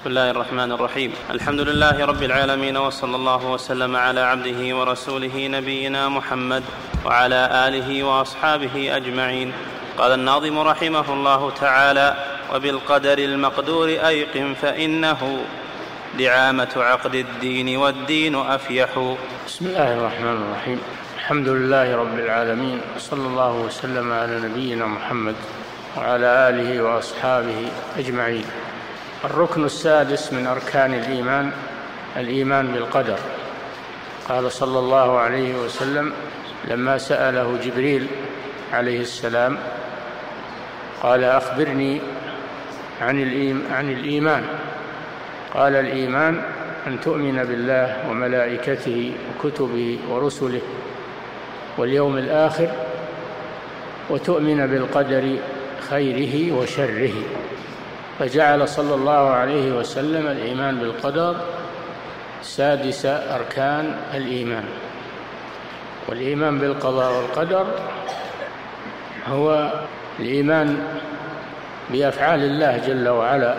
بسم الله الرحمن الرحيم. الحمد لله رب العالمين وصلى الله وسلم على عبده ورسوله نبينا محمد وعلى آله وأصحابه أجمعين. قال الناظم رحمه الله تعالى وبالقدر المقدور ايقن فإنه دعامه عقد الدين والدين أفيح. بسم الله الرحمن الرحيم. الحمد لله رب العالمين صلى الله وسلم على نبينا محمد وعلى آله وأصحابه أجمعين. الركن السادس من أركان الإيمان الإيمان بالقدر. قال صلى الله عليه وسلم لما سأله جبريل عليه السلام قال أخبرني عن عن الإيمان. قال الإيمان أن تؤمن بالله وملائكته وكتبه ورسله واليوم الآخر وتؤمن بالقدر خيره وشره. فجعل صلى الله عليه وسلم الإيمان بالقدر سادس أركان الإيمان. والإيمان بالقضاء والقدر هو الإيمان بأفعال الله جل وعلا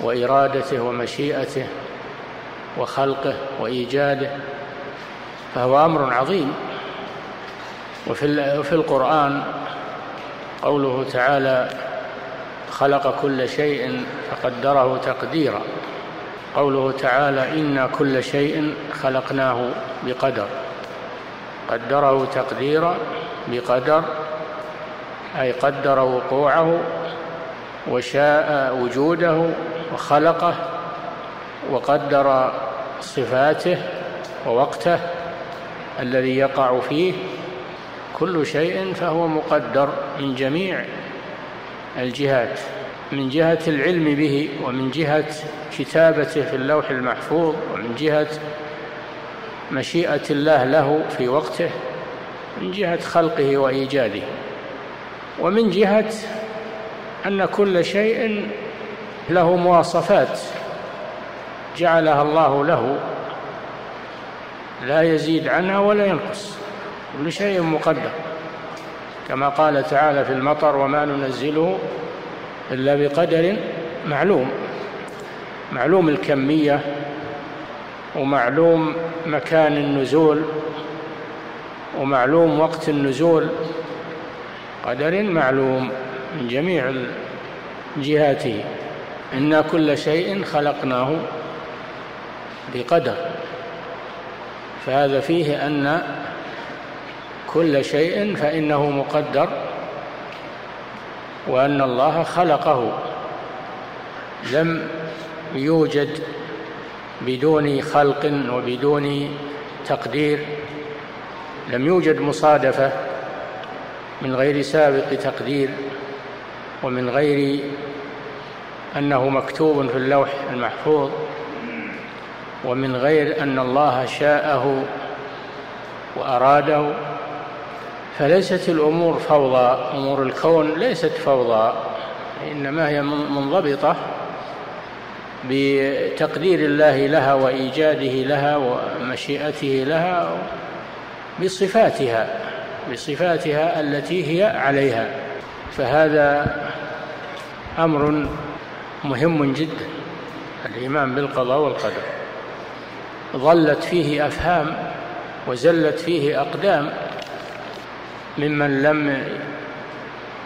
وإرادته ومشيئته وخلقه وإيجاده فهو أمر عظيم. وفي القرآن قوله تعالى خلق كل شيء فقدره تقديرا. قوله تعالى أنا كل شيء خلقناه بقدر. قدره تقديرا بقدر أي قدر وقوعه وشاء وجوده وخلقه وقدر صفاته ووقته الذي يقع فيه كل شيء فهو مقدر من جميع الجهات من جهة العلم به ومن جهة كتابته في اللوح المحفوظ ومن جهة مشيئة الله له في وقته من جهة خلقه وإيجاده ومن جهة أن كل شيء له مواصفات جعلها الله له لا يزيد عنها ولا ينقص كل شيء مقدر. كما قال تعالى في المطر وما ننزله إلا بقدر معلوم. معلوم الكمية ومعلوم مكان النزول ومعلوم وقت النزول. قدر معلوم من جميع جهاته إنا كل شيء خلقناه بقدر. فهذا فيه أن كل شيء فإنه مقدر وأن الله خلقه. لم يوجد بدون خلق وبدون تقدير. لم يوجد مصادفة من غير سابق تقدير ومن غير أنه مكتوب في اللوح المحفوظ ومن غير أن الله شاءه وأراده. فليست الأمور فوضى. أمور الكون ليست فوضى إنما هي منضبطة بتقدير الله لها وإيجاده لها ومشيئته لها بصفاتها بصفاتها التي هي عليها. فهذا أمر مهم جدا. الإيمان بالقضاء والقدر. ظلت فيه أفهام وزلت فيه أقدام ممن لم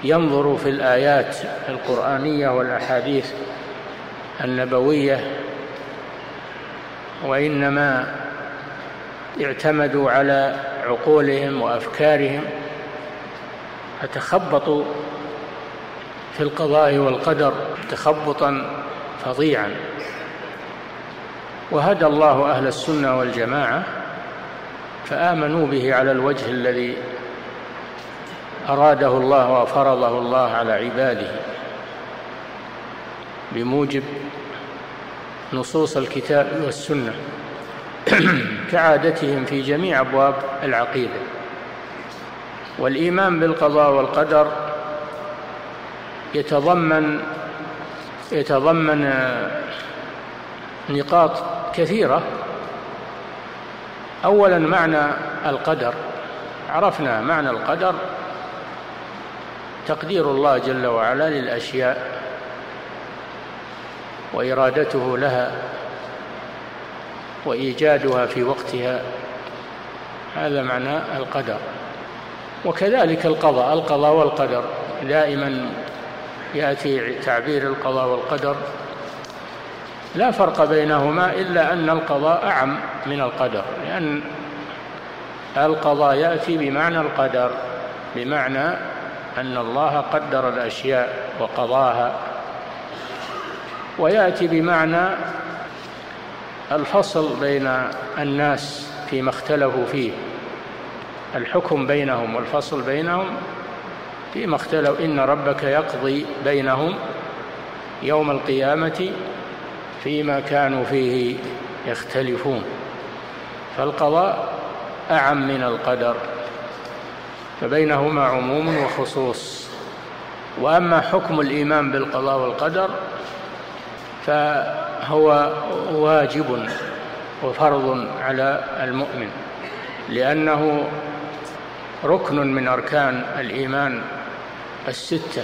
ينظروا في الآيات القرآنية والأحاديث النبوية وإنما اعتمدوا على عقولهم وأفكارهم فتخبطوا في القضاء والقدر تخبطا فظيعا. وهدى الله أهل السنة والجماعة فآمنوا به على الوجه الذي أراده الله وفرضه الله على عباده. بموجب نصوص الكتاب والسنة كعادتهم في جميع أبواب العقيدة. والإيمان بالقضاء والقدر يتضمن يتضمن نقاط كثيرة. أولا معنى القدر عرفنا معنى القدر تقدير الله جل وعلا للأشياء وإرادته لها وإيجادها في وقتها. هذا معنى القدر. وكذلك القضاء القضاء والقدر. دائما يأتي تعبير القضاء والقدر. لا فرق بينهما إلا أن القضاء أعم من القدر لأن القضاء يأتي بمعنى القدر بمعنى أن الله قدر الأشياء وقضاها ويأتي بمعنى الفصل بين الناس فيما اختلفوا فيه. الحكم بينهم والفصل بينهم فيما اختلفوا. إن ربك يقضي بينهم يوم القيامة فيما كانوا فيه يختلفون. فالقضاء أعم من القدر. فبينهما عموم وخصوص. وأما حكم الإيمان بالقضاء والقدر فهو واجب وفرض على المؤمن لأنه ركن من أركان الإيمان الستة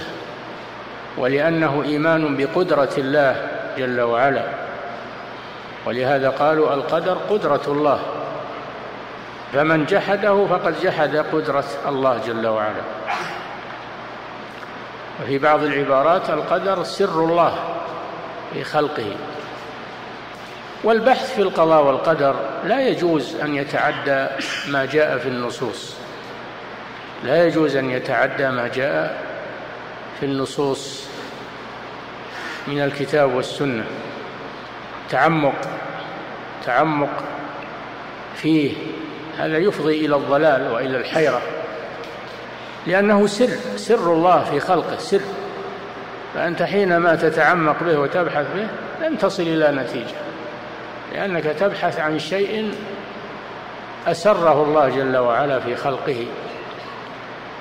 ولأنه إيمان بقدرة الله جل وعلا. ولهذا قالوا القدر قدرة الله. فمن جحده فقد جحد قدرة الله جل وعلا. وفي بعض العبارات القدر سر الله في خلقه. والبحث في القضاء والقدر لا يجوز أن يتعدى ما جاء في النصوص. لا يجوز أن يتعدى ما جاء في النصوص من الكتاب والسنة. تعمق تعمق فيه هذا يفضي إلى الضلال وإلى الحيرة. لأنه سر سر الله في خلقه سر. فأنت حينما تتعمق به وتبحث به لن تصل إلى نتيجة. لأنك تبحث عن شيء أسره الله جل وعلا في خلقه.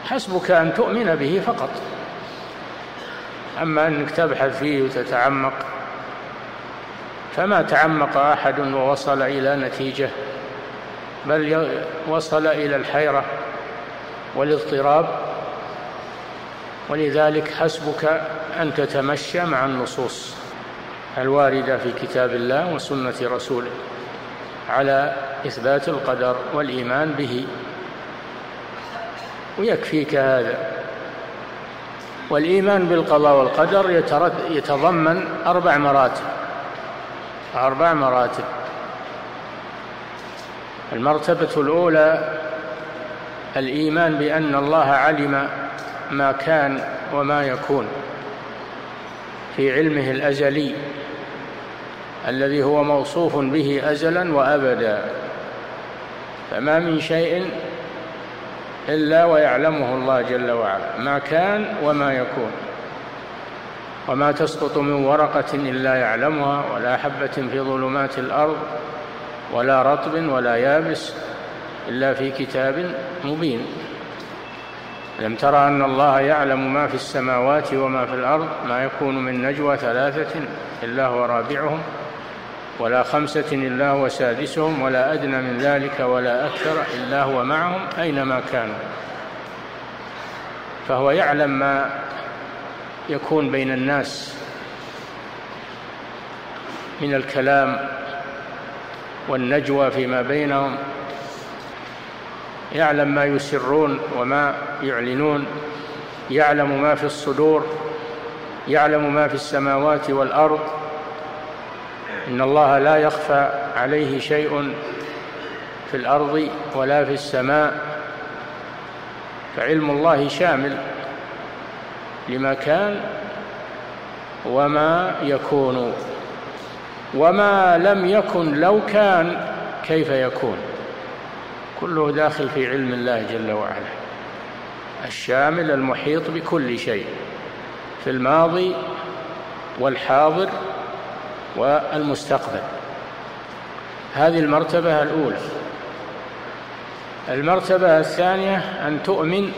حسبك أن تؤمن به فقط. أما أنك تبحث فيه وتتعمق فما تعمق أحد ووصل إلى نتيجة. بل وصل إلى الحيرة والاضطراب ولذلك حسبك أن تتمشى مع النصوص الواردة في كتاب الله وسنة رسوله على إثبات القدر والإيمان به. ويكفيك هذا. والإيمان بالقضاء والقدر يتضمن أربع مراتب. أربع مراتب. المرتبة الأولى الإيمان بأن الله علم ما كان وما يكون في علمه الأزلي الذي هو موصوف به أزلا وأبدا. فما من شيء إلا ويعلمه الله جل وعلا ما كان وما يكون. وما تسقط من ورقة إلا يعلمها ولا حبة في ظلمات الأرض ولا رطب ولا يابس إلا في كتاب مبين. لم ترى أن الله يعلم ما في السماوات وما في الأرض؟ ما يكون من نجوى ثلاثة إلا هو رابعهم ولا خمسة إلا هو سادسهم ولا أدنى من ذلك ولا أكثر إلا هو معهم أينما كانوا. فهو يعلم ما يكون بين الناس من الكلام والنجوى فيما بينهم يعلم ما يسرون وما يعلنون يعلم ما في الصدور يعلم ما في السماوات والأرض. إن الله لا يخفى عليه شيء في الأرض ولا في السماء فعلم الله شامل لما كان وما يكون. وما لم يكن لو كان كيف يكون. كله داخل في علم الله جل وعلا. الشامل المحيط بكل شيء في الماضي والحاضر والمستقبل. هذه المرتبة الأولى. المرتبة الثانية أن تؤمن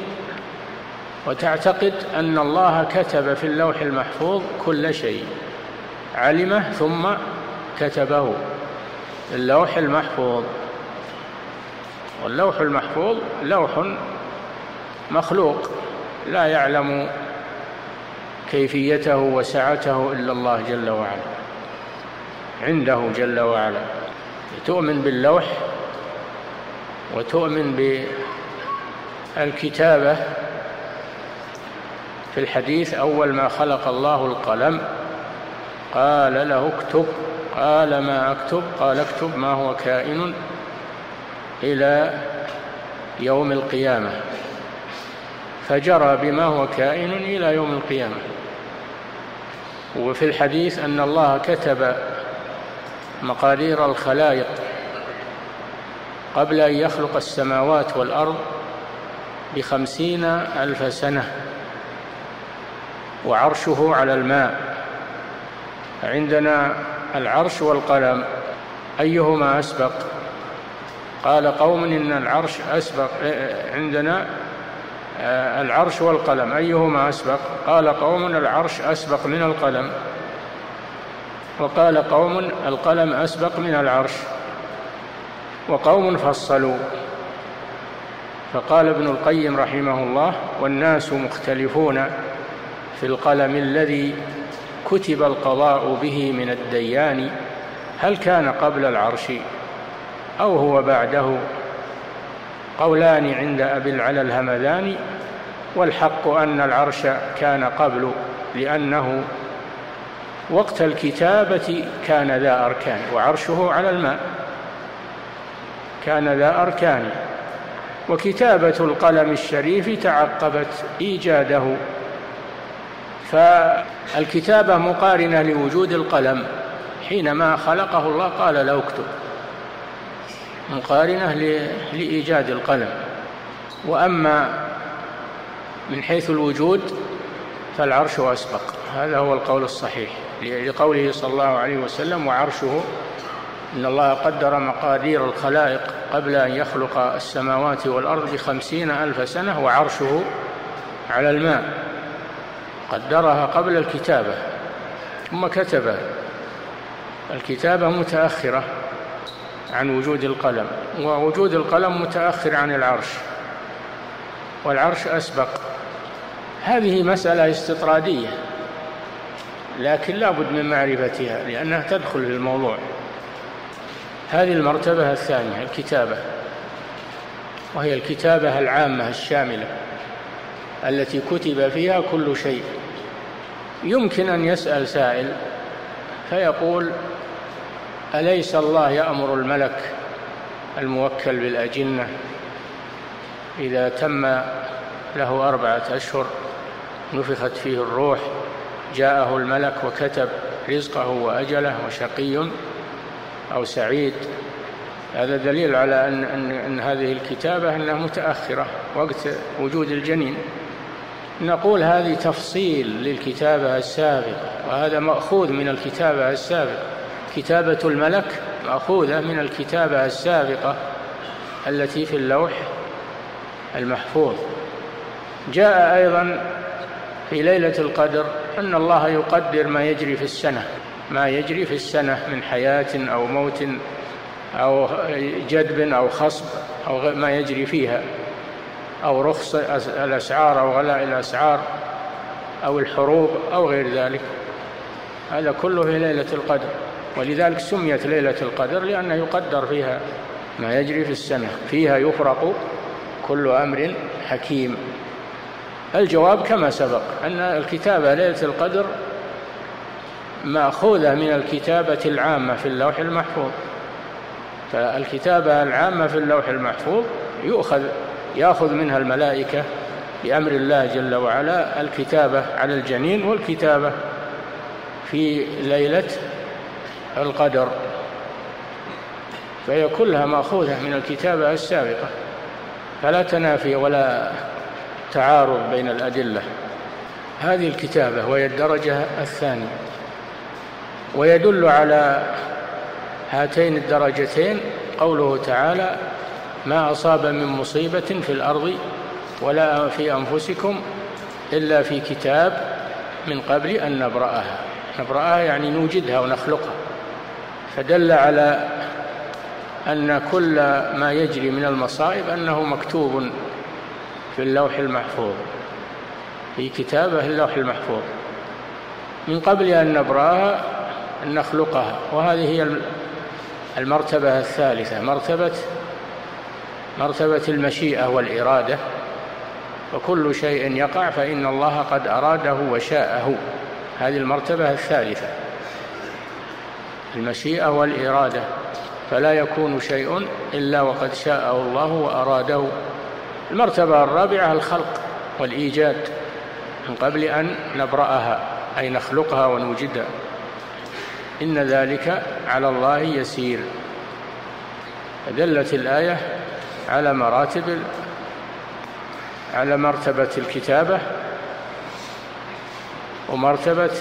وتعتقد أن الله كتب في اللوح المحفوظ كل شيء علمه ثم كتبه. اللوح المحفوظ. واللوح المحفوظ لوح مخلوق لا يعلم كيفيته وسعته إلا الله جل وعلا عنده جل وعلا. تؤمن باللوح وتؤمن بالكتابة. في الحديث أول ما خلق الله القلم قال له اكتب. قال ما أكتب؟ قال اكتب ما هو كائن إلى يوم القيامة. فجرى بما هو كائن إلى يوم القيامة. وفي الحديث أن الله كتب مقادير الخلائق قبل أن يخلق السماوات والأرض بخمسين ألف سنة وعرشه على الماء. عندنا العرش والقلم أيهما أسبق؟ قال قوم إن العرش أسبق عندنا آه، العرش والقلم أيهما أسبق؟ قال قوم العرش أسبق من القلم. وقال قوم القلم أسبق من العرش. وقوم فصلوا. فقال ابن القيم رحمه الله والناس مختلفون في القلم الذي كتب القضاء به من الديان هل كان قبل العرش أو هو بعده؟ قولان عند أبي العلا الهمذاني والحق أن العرش كان قبل لأنه وقت الكتابة كان ذا أركان وعرشه على الماء كان ذا أركان. وكتابة القلم الشريف تعقبت إيجاده. فالكتابة مقارنة لوجود القلم حينما خلقه الله قال له اكتب. مقارنة لإيجاد القلم. وأما من حيث الوجود فالعرش أسبق. هذا هو القول الصحيح. لقوله صلى الله عليه وسلم وعرشه إن الله قدر مقادير الخلائق قبل أن يخلق السماوات والأرض بخمسين ألف سنة وعرشه على الماء. قدرها قبل الكتابة ثم كتبها الكتابة متأخرة عن وجود القلم ووجود القلم متأخر عن العرش والعرش أسبق. هذه مسألة استطرادية لكن لا بد من معرفتها لأنها تدخل في الموضوع. هذه المرتبة الثانية الكتابة وهي الكتابة العامة الشاملة التي كتب فيها كل شيء. يمكن أن يسأل سائل فيقول أليس الله يأمر الملك الموكل بالأجنة إذا تم له أربعة أشهر نفخت فيه الروح جاءه الملك وكتب رزقه وأجله وشقي أو سعيد؟ هذا دليل على أن, أن, أن هذه الكتابة أنها متأخرة وقت وجود الجنين. نقول هذه تفصيل للكتابة السابقة وهذا مأخوذ من الكتابة السابقة. كتابة الملك مأخوذة من الكتابة السابقة التي في اللوح المحفوظ. جاء أيضا في ليلة القدر أن الله يقدر ما يجري في السنة ما يجري في السنة من حياة أو موت أو جدب أو خصب أو ما يجري فيها. أو رخص الأسعار أو غلاء الأسعار أو الحروب أو غير ذلك. هذا كله في ليلة القدر ولذلك سميت ليلة القدر لأنه يقدر فيها ما يجري في السنة فيها يفرق كل أمر حكيم. الجواب كما سبق أن الكتابة ليلة القدر مأخوذة من الكتابة العامة في اللوح المحفوظ. فالكتابة العامة في اللوح المحفوظ يؤخذ يأخذ منها الملائكة بأمر الله جل وعلا الكتابة على الجنين والكتابة في ليلة القدر. فهي كلها مأخوذة من الكتابة السابقة. فلا تنافي ولا تعارض بين الأدلة. هذه الكتابة وهي الدرجة الثانية. ويدل على هاتين الدرجتين قوله تعالى ما أصاب من مصيبة في الأرض ولا في أنفسكم إلا في كتاب من قبل أن نبرأها. نبرأها يعني نوجدها ونخلقها. فدل على أن كل ما يجري من المصائب أنه مكتوب في اللوح المحفوظ. في كتابه اللوح المحفوظ. من قبل أن نبرأها أن نخلقها. وهذه هي المرتبة الثالثة مرتبة مرتبة المشيئة والإرادة وكل شيء يقع فإن الله قد أراده وشاءه. هذه المرتبة الثالثة. المشيئة والإرادة. فلا يكون شيء إلا وقد شاءه الله وأراده. المرتبة الرابعة الخلق والإيجاد من قبل أن نبرأها أي نخلقها ونوجدها. إن ذلك على الله يسير. دلت الآية على مراتب على مرتبة الكتابة ومرتبة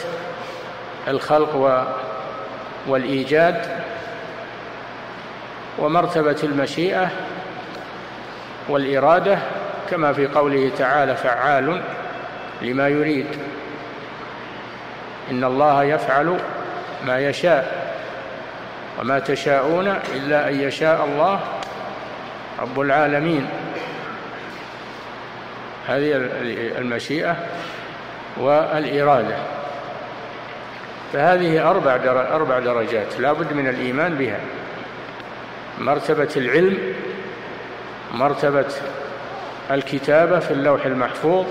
الخلق والإيجاد ومرتبة المشيئة والإرادة كما في قوله تعالى فعال لما يريد إن الله يفعل ما يشاء وما تشاءون إلا أن يشاء الله. رب العالمين. هذه المشيئة والإرادة. فهذه أربع أربع درجات لا بد من الإيمان بها. مرتبة العلم مرتبة الكتابة في اللوح المحفوظ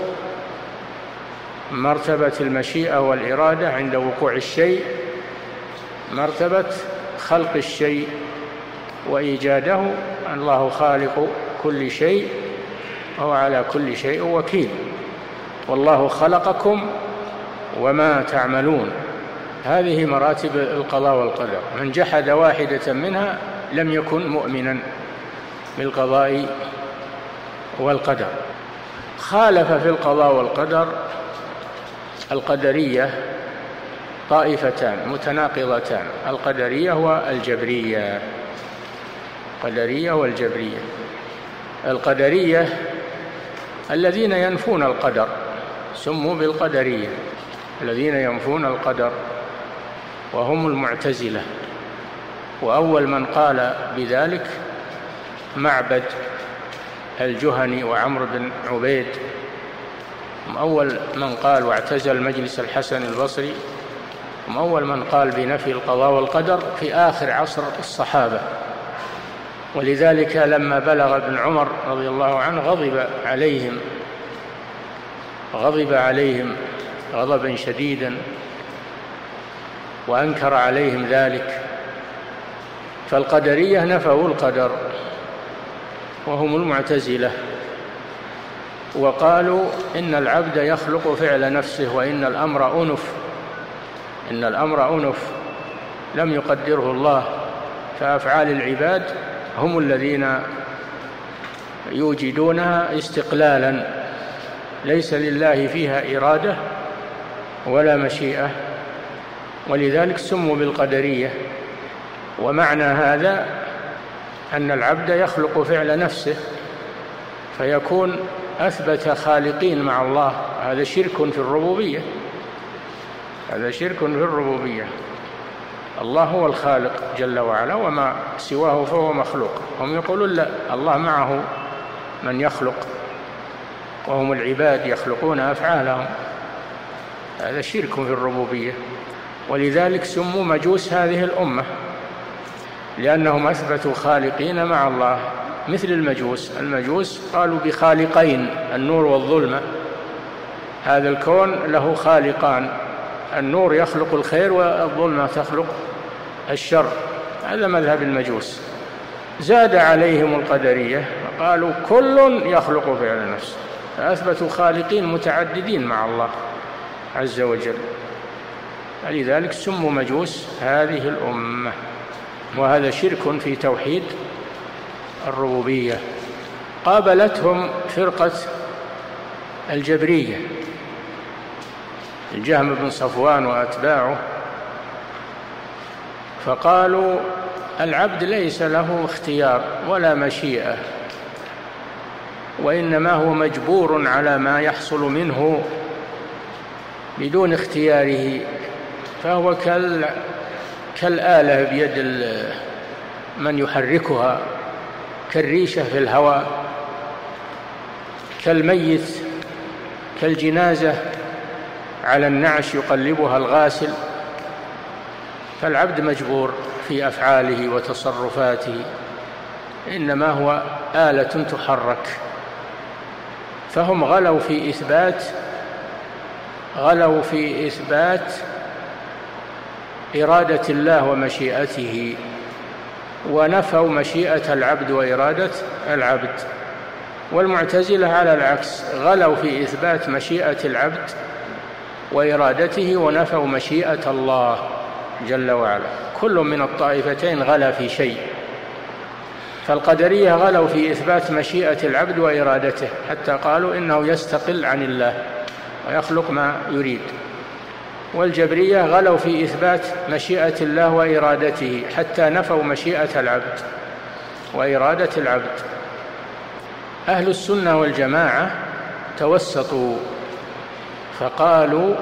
مرتبة المشيئة والإرادة عند وقوع الشيء مرتبة خلق الشيء وإيجاده الله خالق كل شيء وهو على كل شيء وكيل. والله خلقكم وما تعملون. هذه مراتب القضاء والقدر. من جحد واحدة منها لم يكن مؤمنا بالقضاء والقدر. خالف في القضاء والقدر القدرية طائفتان متناقضتان. القدرية والجبرية. القدرية والجبرية. القدرية الذين ينفون القدر سموا بالقدرية الذين ينفون القدر وهم المعتزلة. وأول من قال بذلك معبد الجهني وعمرو بن عبيد. هم أول من قال واعتزل مجلس الحسن البصري. هم أول من قال بنفي القضاء والقدر في آخر عصر الصحابة. ولذلك لما بلغ ابن عمر رضي الله عنه غضب عليهم غضب عليهم غضبا شديدا وأنكر عليهم ذلك. فالقدرية نفوا القدر وهم المعتزلة وقالوا إن العبد يخلق فعل نفسه وإن الأمر أنف إن الأمر أنف لم يقدره الله. فأفعال العباد هم الذين يوجدونها استقلالا. ليس لله فيها إرادة ولا مشيئة ولذلك سموا بالقدرية. ومعنى هذا أن العبد يخلق فعل نفسه فيكون أثبت خالقين مع الله. هذا شرك في الربوبية. هذا شرك في الربوبية. الله هو الخالق جل وعلا وما سواه فهو مخلوق. هم يقولون لا الله معه من يخلق وهم العباد يخلقون أفعالهم. هذا شرك في الربوبية. ولذلك سموا مجوس هذه الأمة لأنهم أثبتوا خالقين مع الله مثل المجوس. المجوس قالوا بخالقين النور والظلمة. هذا الكون له خالقان النور يخلق الخير والظلمة تخلق الشر. هذا مذهب المجوس. زاد عليهم القدرية فقالوا كل يخلق فعل نفسه فأثبتوا خالقين متعددين مع الله عز وجل. لذلك سموا مجوس هذه الأمة. وهذا شرك في توحيد الربوبية. قابلتهم فرقة الجبرية. الجهم بن صفوان وأتباعه فقالوا العبد ليس له اختيار ولا مشيئة وإنما هو مجبور على ما يحصل منه بدون اختياره فهو كال كالآلة بيد من يحركها كالريشة في الهواء كالميت كالجنازة على النعش يقلبها الغاسل. فالعبد مجبور في أفعاله وتصرفاته إنما هو آلة تحرك. فهم غلوا في إثبات غلوا في إثبات إرادة الله ومشيئته ونفوا مشيئة العبد وإرادة العبد. والمعتزلة على العكس غلوا في إثبات مشيئة العبد وإرادته ونفوا مشيئة الله. جل وعلا. كل من الطائفتين غلا في شيء. فالقدرية غلوا في إثبات مشيئة العبد وإرادته حتى قالوا إنه يستقل عن الله ويخلق ما يريد. والجبرية غلوا في إثبات مشيئة الله وإرادته حتى نفوا مشيئة العبد وإرادة العبد. أهل السنة والجماعة توسطوا فقالوا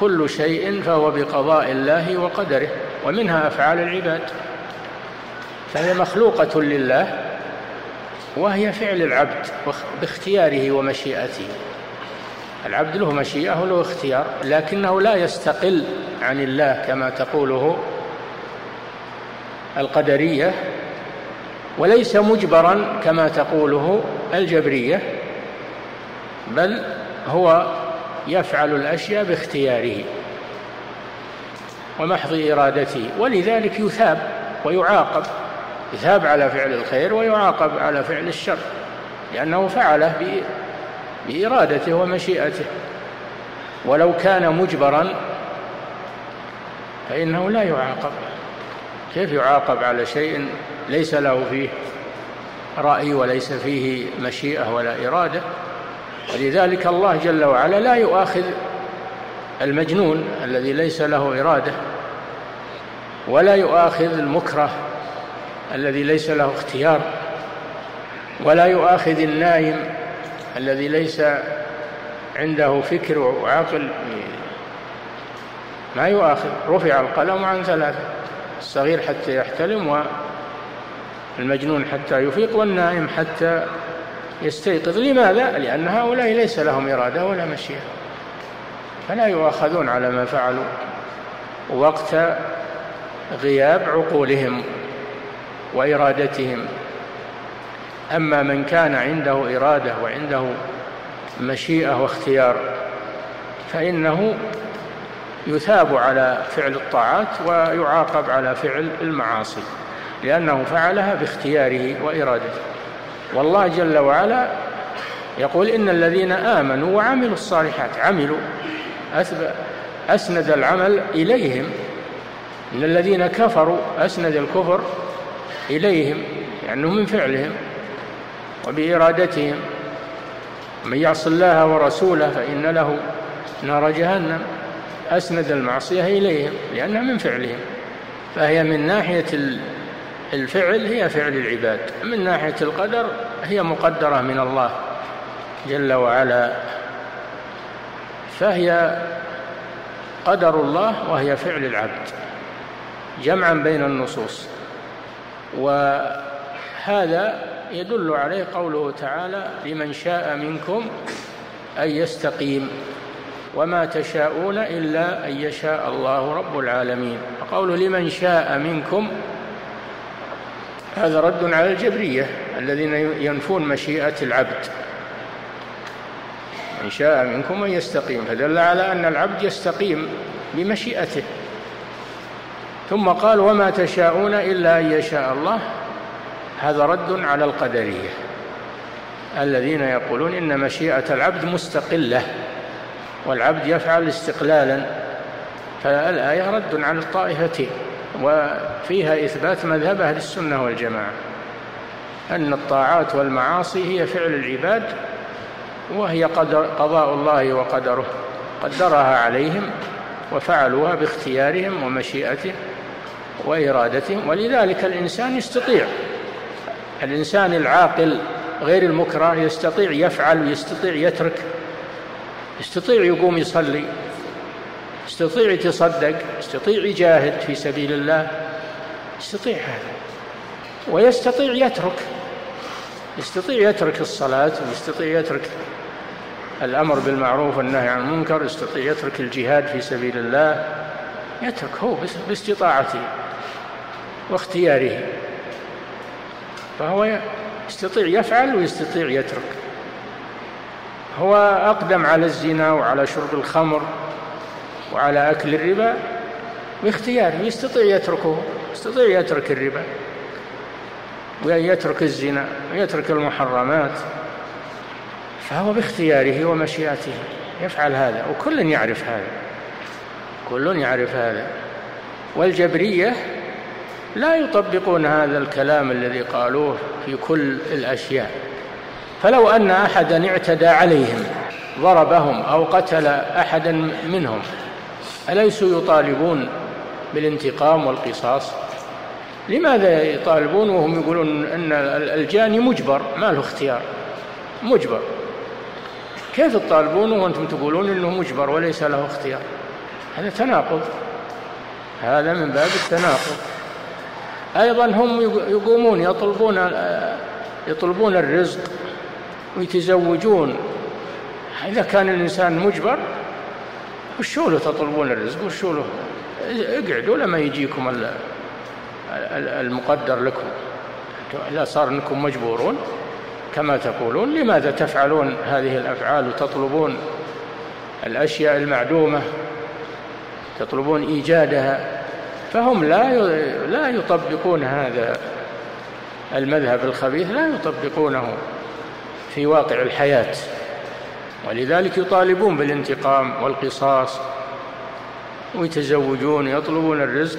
كل شيء فهو بقضاء الله وقدره ومنها أفعال العباد. فهي مخلوقة لله وهي فعل العبد باختياره ومشيئته. العبد له مشيئة وله اختيار لكنه لا يستقل عن الله كما تقوله القدرية وليس مجبرا كما تقوله الجبرية بل هو يفعل الأشياء باختياره ومحض إرادته ولذلك يثاب ويعاقب. يثاب على فعل الخير ويعاقب على فعل الشر لأنه فعله بإرادته ومشيئته. ولو كان مجبرا فإنه لا يعاقب. كيف يعاقب على شيء ليس له فيه رأي وليس فيه مشيئة ولا إرادة؟ ولذلك الله جل وعلا لا يؤاخذ المجنون الذي ليس له إرادة ولا يؤاخذ المكره الذي ليس له اختيار ولا يؤاخذ النايم الذي ليس عنده فكر وعقل. ما يؤاخذ. رفع القلم عن ثلاثة الصغير حتى يحتلم والمجنون حتى يفيق والنائم حتى يستيقظ لماذا؟ لأن هؤلاء ليس لهم إرادة ولا مشيئة. فلا يؤاخذون على ما فعلوا وقت غياب عقولهم وإرادتهم. أما من كان عنده إرادة وعنده مشيئة واختيار فإنه يثاب على فعل الطاعات ويعاقب على فعل المعاصي لأنه فعلها باختياره وإرادته. والله جل وعلا يقول إن الذين آمنوا وعملوا الصالحات عملوا أسند العمل إليهم. إن الذين كفروا أسند الكفر إليهم لأنه يعني من فعلهم وبإرادتهم. من يعص الله ورسوله فإن له نار جهنم. أسند المعصية إليهم لأنها من فعلهم فهي من ناحية الفعل هي فعل العباد. من ناحية القدر هي مقدرة من الله جل وعلا. فهي قدر الله وهي فعل العبد جمعا بين النصوص. وهذا يدل عليه قوله تعالى لمن شاء منكم أن يستقيم وما تشاءون إلا أن يشاء الله رب العالمين وقوله لمن شاء منكم هذا رد على الجبرية الذين ينفون مشيئة العبد. من شاء منكم أن يستقيم. فدل على أن العبد يستقيم بمشيئته. ثم قال وما تشاءون إلا أن يشاء الله. هذا رد على القدرية الذين يقولون إن مشيئة العبد مستقلة والعبد يفعل استقلالا. فالآية رد على الطائفتين وفيها إثبات مذهب أهل السنة والجماعة أن الطاعات والمعاصي هي فعل العباد وهي قدر قضاء الله وقدره قدرها عليهم وفعلوها باختيارهم ومشيئته وإرادتهم ولذلك الإنسان يستطيع الإنسان العاقل غير المكره يستطيع يفعل ويستطيع يترك يستطيع يقوم يصلي يستطيع يتصدق يستطيع يجاهد في سبيل الله يستطيع هذا. ويستطيع يترك يستطيع يترك الصلاة ويستطيع يترك الأمر بالمعروف والنهي عن المنكر يستطيع يترك الجهاد في سبيل الله. يترك هو باستطاعته واختياره. فهو يستطيع يفعل ويستطيع يترك. هو أقدم على الزنا وعلى شرب الخمر. وعلى أكل الربا باختياره يستطيع يتركه يستطيع يترك الربا. ويترك الزنا ويترك المحرمات فهو باختياره ومشيئته. يفعل هذا وكل يعرف هذا. كل يعرف هذا. والجبرية لا يطبقون هذا الكلام الذي قالوه في كل الأشياء. فلو أن أحدا اعتدى عليهم ضربهم أو قتل أحدا منهم أليسوا يطالبون بالانتقام والقصاص؟ لماذا يطالبون وهم يقولون أن الجاني مجبر ما له اختيار مجبر؟ كيف تطالبون وأنتم تقولون أنه مجبر وليس له اختيار؟ هذا تناقض هذا من باب التناقض. أيضا هم يقومون يطلبون يطلبون الرزق ويتزوجون. إذا كان الإنسان مجبر وشو له تطلبون الرزق وشو له اقعدوا لما يجيكم المقدر لكم. لا صار انكم مجبورون كما تقولون لماذا تفعلون هذه الأفعال وتطلبون الأشياء المعدومة؟ تطلبون إيجادها؟ فهم لا لا يطبقون هذا المذهب الخبيث لا يطبقونه في واقع الحياة. ولذلك يطالبون بالانتقام والقصاص ويتزوجون يطلبون الرزق.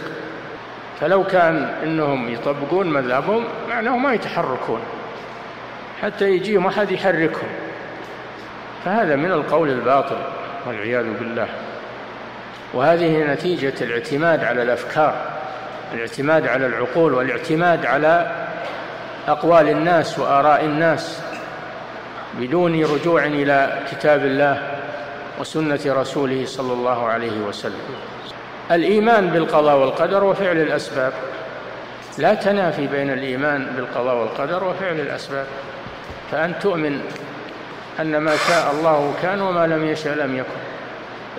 فلو كان إنهم يطبقون مذهبهم معناه ما يتحركون. حتى يجيهم أحد يحركهم. فهذا من القول الباطل والعياذ بالله. وهذه نتيجة الاعتماد على الأفكار الاعتماد على العقول والاعتماد على أقوال الناس وآراء الناس. بدون رجوع إلى كتاب الله وسنة رسوله صلى الله عليه وسلم. الإيمان بالقضاء والقدر وفعل الأسباب. لا تنافي بين الإيمان بالقضاء والقدر وفعل الأسباب. فأن تؤمن أن ما شاء الله كان وما لم يشأ لم يكن.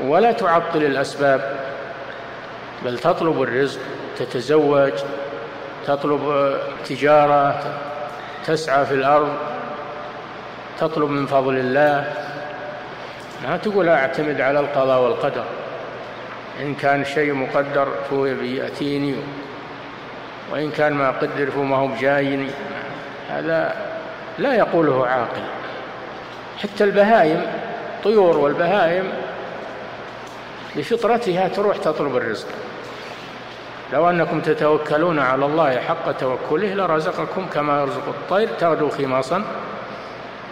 ولا تعطل الأسباب. بل تطلب الرزق تتزوج تطلب تجارة تسعى في الأرض تطلب من فضل الله؟ ما تقول أعتمد على القضاء والقدر. إن كان شيء مقدر فهو يأتيني وإن كان ما قدر فما هو بجايني. هذا لا يقوله عاقل. حتى البهائم طيور والبهائم بفطرتها تروح تطلب الرزق. لو أنكم تتوكلون على الله حق توكله لرزقكم كما يرزق الطير تغدو خماصا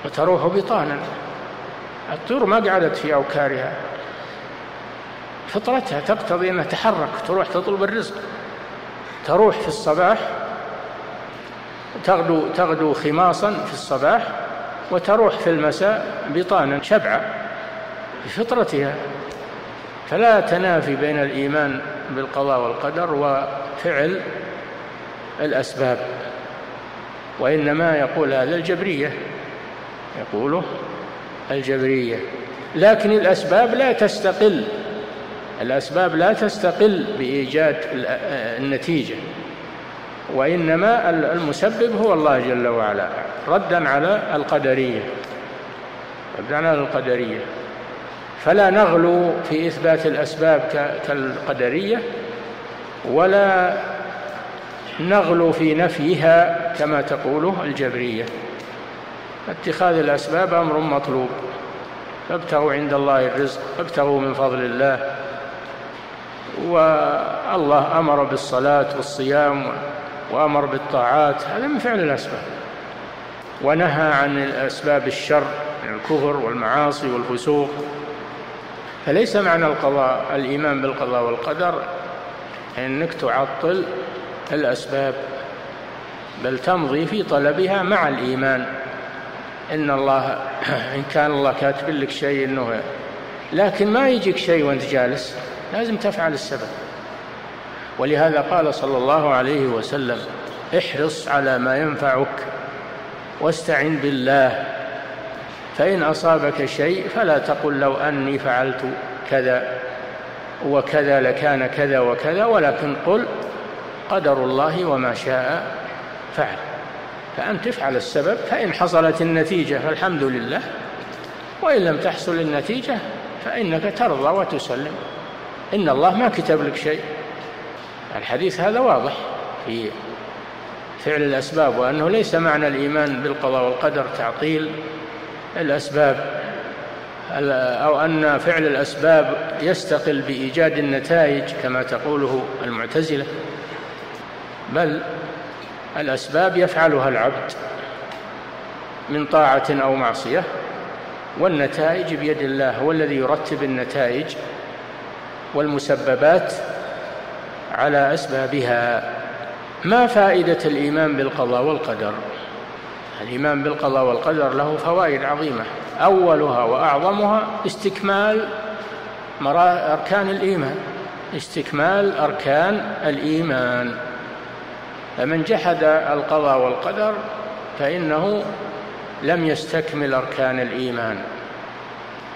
وتروح بطانا. الطيور ما قعدت في أوكارها. فطرتها تقتضي أنها تحرك تروح تطلب الرزق. تروح في الصباح تغدو تغدو خماصا في الصباح وتروح في المساء بطانا شبعة بفطرتها فلا تنافي بين الإيمان بالقضاء والقدر وفعل الأسباب وإنما يقول هذا الجبرية. يقوله الجبرية. لكن الأسباب لا تستقل. الأسباب لا تستقل بإيجاد النتيجة. وإنما المسبب هو الله جل وعلا. ردا على القدرية. ردا على القدرية. فلا نغلو في إثبات الأسباب كالقدرية ولا نغلو في نفيها كما تقوله الجبرية. اتخاذ الأسباب أمر مطلوب. فابتغوا عند الله الرزق ابتغوا من فضل الله. والله أمر بالصلاة والصيام وأمر بالطاعات هذا من فعل الأسباب. ونهى عن الأسباب الشر الكفر والمعاصي والفسوق. فليس معنى القضاء الإيمان بالقضاء والقدر إنك تعطل الأسباب بل تمضي في طلبها مع الإيمان. إن الله إن كان الله كاتب لك شيء إنه لكن ما يجيك شيء وأنت جالس لازم تفعل السبب. ولهذا قال صلى الله عليه وسلم احرص على ما ينفعك واستعن بالله. فإن أصابك شيء فلا تقل لو أني فعلت كذا وكذا لكان كذا وكذا ولكن قل قدر الله وما شاء فعل. فأنت تفعل السبب فإن حصلت النتيجة فالحمد لله وإن لم تحصل النتيجة فإنك ترضى وتسلم. إن الله ما كتب لك شيء. الحديث هذا واضح في فعل الأسباب وأنه ليس معنى الإيمان بالقضاء والقدر تعطيل الأسباب أو أن فعل الأسباب يستقل بإيجاد النتائج كما تقوله المعتزلة. بل الأسباب يفعلها العبد من طاعة أو معصية والنتائج بيد الله هو الذي يرتب النتائج والمسببات على أسبابها. ما فائدة الإيمان بالقضاء والقدر؟ الإيمان بالقضاء والقدر له فوائد عظيمة. أولها وأعظمها استكمال أركان الإيمان. استكمال أركان الإيمان. فمن جحد القضاء والقدر فإنه لم يستكمل أركان الإيمان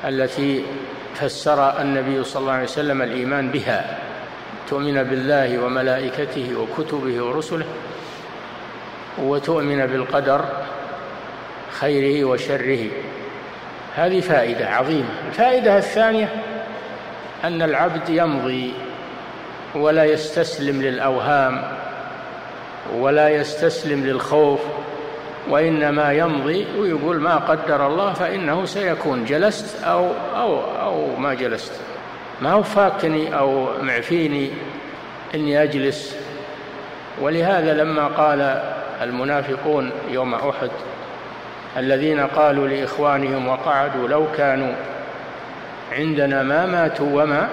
التي فسر النبي صلى الله عليه وسلم الإيمان بها تؤمن بالله وملائكته وكتبه ورسله وتؤمن بالقدر خيره وشره. هذه فائدة عظيمة. الفائدة الثانية أن العبد يمضي ولا يستسلم للأوهام ولا يستسلم للخوف وإنما يمضي ويقول ما قدر الله فإنه سيكون جلست أو أو أو ما جلست. ما هو فاكني أو معفيني إني أجلس. ولهذا لما قال المنافقون يوم أحد الذين قالوا لإخوانهم وقعدوا لو كانوا عندنا ما ماتوا وما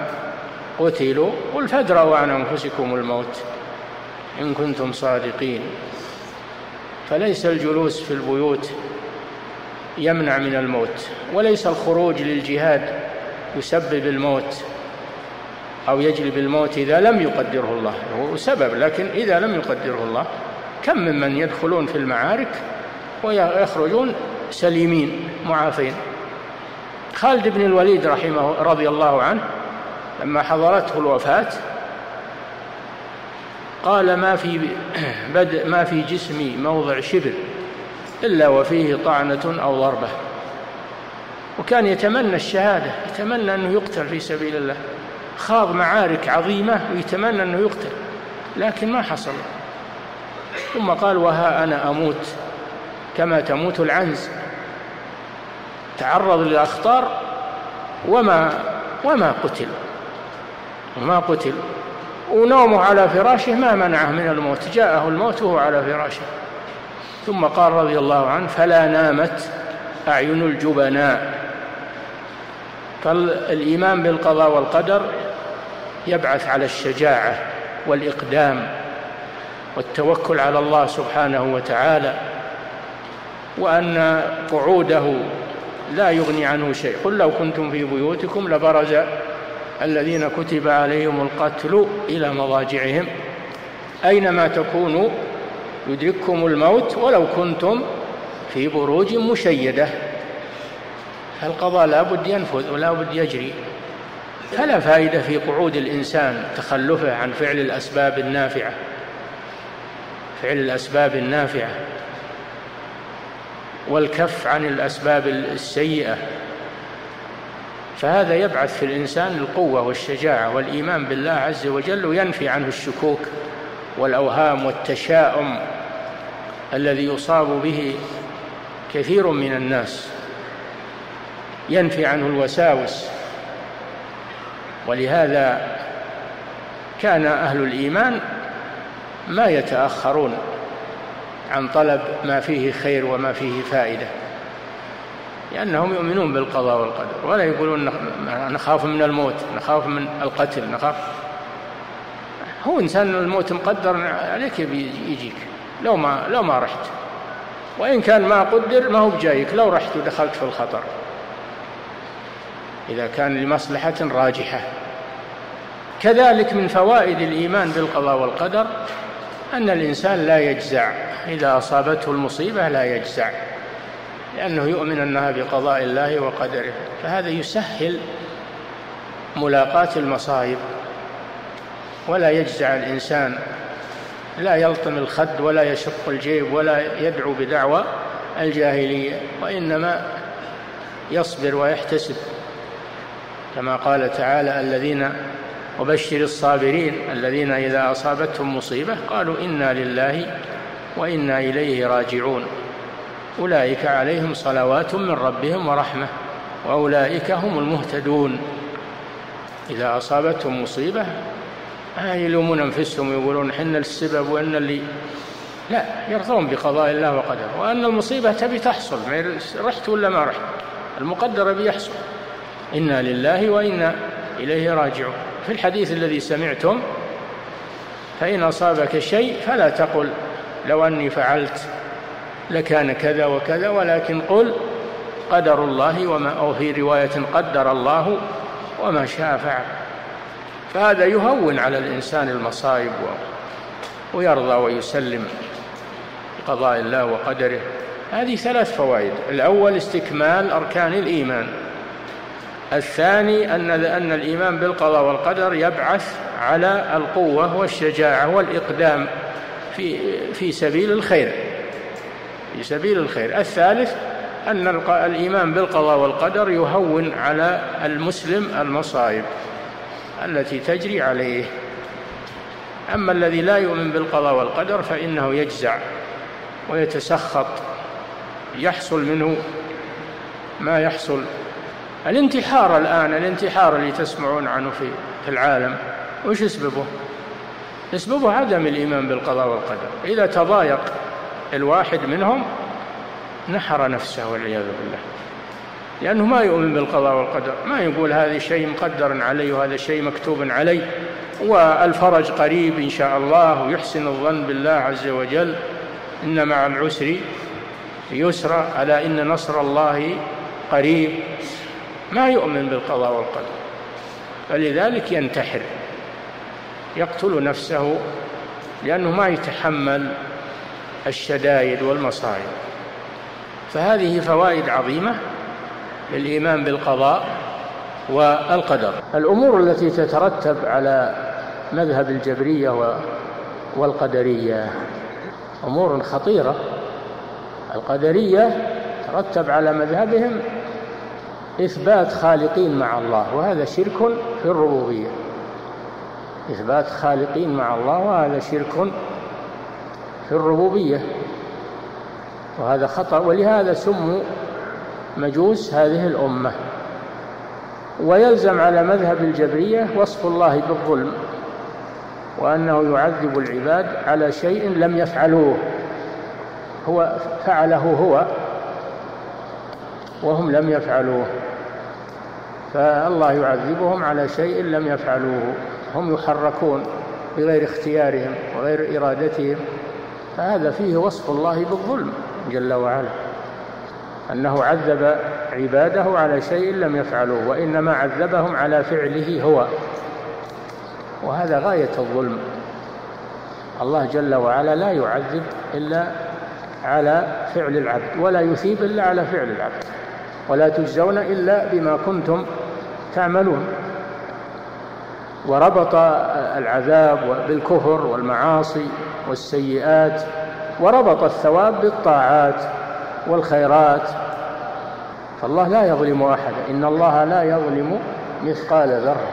قتلوا قل فادروا عن أنفسكم الموت. إن كنتم صادقين. فليس الجلوس في البيوت يمنع من الموت وليس الخروج للجهاد يسبب الموت أو يجلب الموت إذا لم يقدره الله. هو سبب لكن إذا لم يقدره الله كم ممن يدخلون في المعارك ويخرجون سليمين معافين؟ خالد بن الوليد رحمه رضي الله عنه لما حضرته الوفاة قال ما في بدء ما في جسمي موضع شبر إلا وفيه طعنة أو ضربة. وكان يتمنى الشهادة يتمنى أنه يقتل في سبيل الله. خاض معارك عظيمة ويتمنى أنه يقتل لكن ما حصل. ثم قال وها أنا أموت كما تموت العنز. تعرض للأخطار وما وما قتل وما قتل. ونومه على فراشه ما منعه من الموت جاءه الموت وهو على فراشه. ثم قال رضي الله عنه فلا نامت أعين الجبناء. فالإيمان بالقضاء والقدر يبعث على الشجاعة والإقدام والتوكل على الله سبحانه وتعالى وأن قعوده لا يغني عنه شيء. قل لو كنتم في بيوتكم لبرز الذين كتب عليهم القتل إلى مضاجعهم. أينما تكونوا يدرككم الموت ولو كنتم في بروج مشيدة. القضاء لا بد ينفذ ولا بد يجري. فلا فائدة في قعود الإنسان تخلفه عن فعل الأسباب النافعة. فعل الأسباب النافعة. والكف عن الأسباب السيئة. فهذا يبعث في الإنسان القوة والشجاعة والإيمان بالله عز وجل وينفي عنه الشكوك والأوهام والتشاؤم الذي يصاب به كثير من الناس. ينفي عنه الوساوس. ولهذا كان أهل الإيمان ما يتأخرون عن طلب ما فيه خير وما فيه فائدة. لأنهم يؤمنون بالقضاء والقدر ولا يقولون نخاف من الموت نخاف من القتل نخاف. هو إنسان الموت مقدر عليك يجيك لو ما لو ما رحت. وإن كان ما قدر ما هو بجايك لو رحت ودخلت في الخطر. إذا كان لمصلحة راجحة. كذلك من فوائد الإيمان بالقضاء والقدر أن الإنسان لا يجزع إذا أصابته المصيبة لا يجزع. لأنه يؤمن أنها بقضاء الله وقدره. فهذا يسهل ملاقاة المصائب ولا يجزع الإنسان لا يلطم الخد ولا يشق الجيب ولا يدعو بدعوى الجاهلية وإنما يصبر ويحتسب. كما قال تعالى الذين وبشر الصابرين الذين إذا أصابتهم مصيبة قالوا إنا لله وإنا إليه راجعون. أولئك عليهم صلوات من ربهم ورحمة وأولئك هم المهتدون. إذا أصابتهم مصيبة ما يلومون أنفسهم ويقولون حنا السبب وأن اللي لا يرضون بقضاء الله وقدره. وأن المصيبة تبي تحصل رحت ولا ما رحت؟ المقدر بيحصل إنا لله وإنا إليه راجعون. في الحديث الذي سمعتم فإن أصابك شيء فلا تقل لو أني فعلت. لكان كذا وكذا ولكن قل قدر الله وما أو في رواية قدر الله وما شاء فعل. فهذا يهون على الإنسان المصائب ويرضى ويسلم بقضاء الله وقدره. هذه ثلاث فوائد. الأول استكمال أركان الإيمان. الثاني أن أن الإيمان بالقضاء والقدر يبعث على القوة والشجاعة والإقدام في في سبيل الخير. في سبيل الخير. الثالث أن الإيمان بالقضاء والقدر يهون على المسلم المصائب التي تجري عليه. أما الذي لا يؤمن بالقضاء والقدر فإنه يجزع ويتسخط يحصل منه ما يحصل. الانتحار الآن الانتحار اللي تسمعون عنه في في العالم وش اسببه؟ اسببه عدم الإيمان بالقضاء والقدر. إذا تضايق الواحد منهم نحر نفسه والعياذ بالله. لأنه ما يؤمن بالقضاء والقدر ما يقول هذا شيء مقدر علي وهذا شيء مكتوب علي والفرج قريب إن شاء الله ويحسن الظن بالله عز وجل. إن مع العسر يسرا ألا إن نصر الله قريب. ما يؤمن بالقضاء والقدر فلذلك ينتحر يقتل نفسه لأنه ما يتحمل الشدائد والمصائب. فهذه فوائد عظيمة للإيمان بالقضاء والقدر. الأمور التي تترتب على مذهب الجبرية والقدرية أمور خطيرة. القدرية ترتب على مذهبهم إثبات خالقين مع الله وهذا شرك في الربوبية. إثبات خالقين مع الله وهذا شرك في الربوبية. وهذا خطأ ولهذا سموا مجوس هذه الأمة. ويلزم على مذهب الجبرية وصف الله بالظلم وأنه يعذب العباد على شيء لم يفعلوه. هو فعله هو وهم لم يفعلوه. فالله يعذبهم على شيء لم يفعلوه. هم يحركون بغير اختيارهم وغير إرادتهم. فهذا فيه وصف الله بالظلم جل وعلا أنه عذب عباده على شيء لم يفعلوه وإنما عذبهم على فعله هو وهذا غاية الظلم. الله جل وعلا لا يعذب إلا على فعل العبد ولا يثيب إلا على فعل العبد ولا تجزون إلا بما كنتم تعملون. وربط العذاب بالكفر والمعاصي والسيئات وربط الثواب بالطاعات والخيرات. فالله لا يظلم أحدا إن الله لا يظلم مثقال ذرة.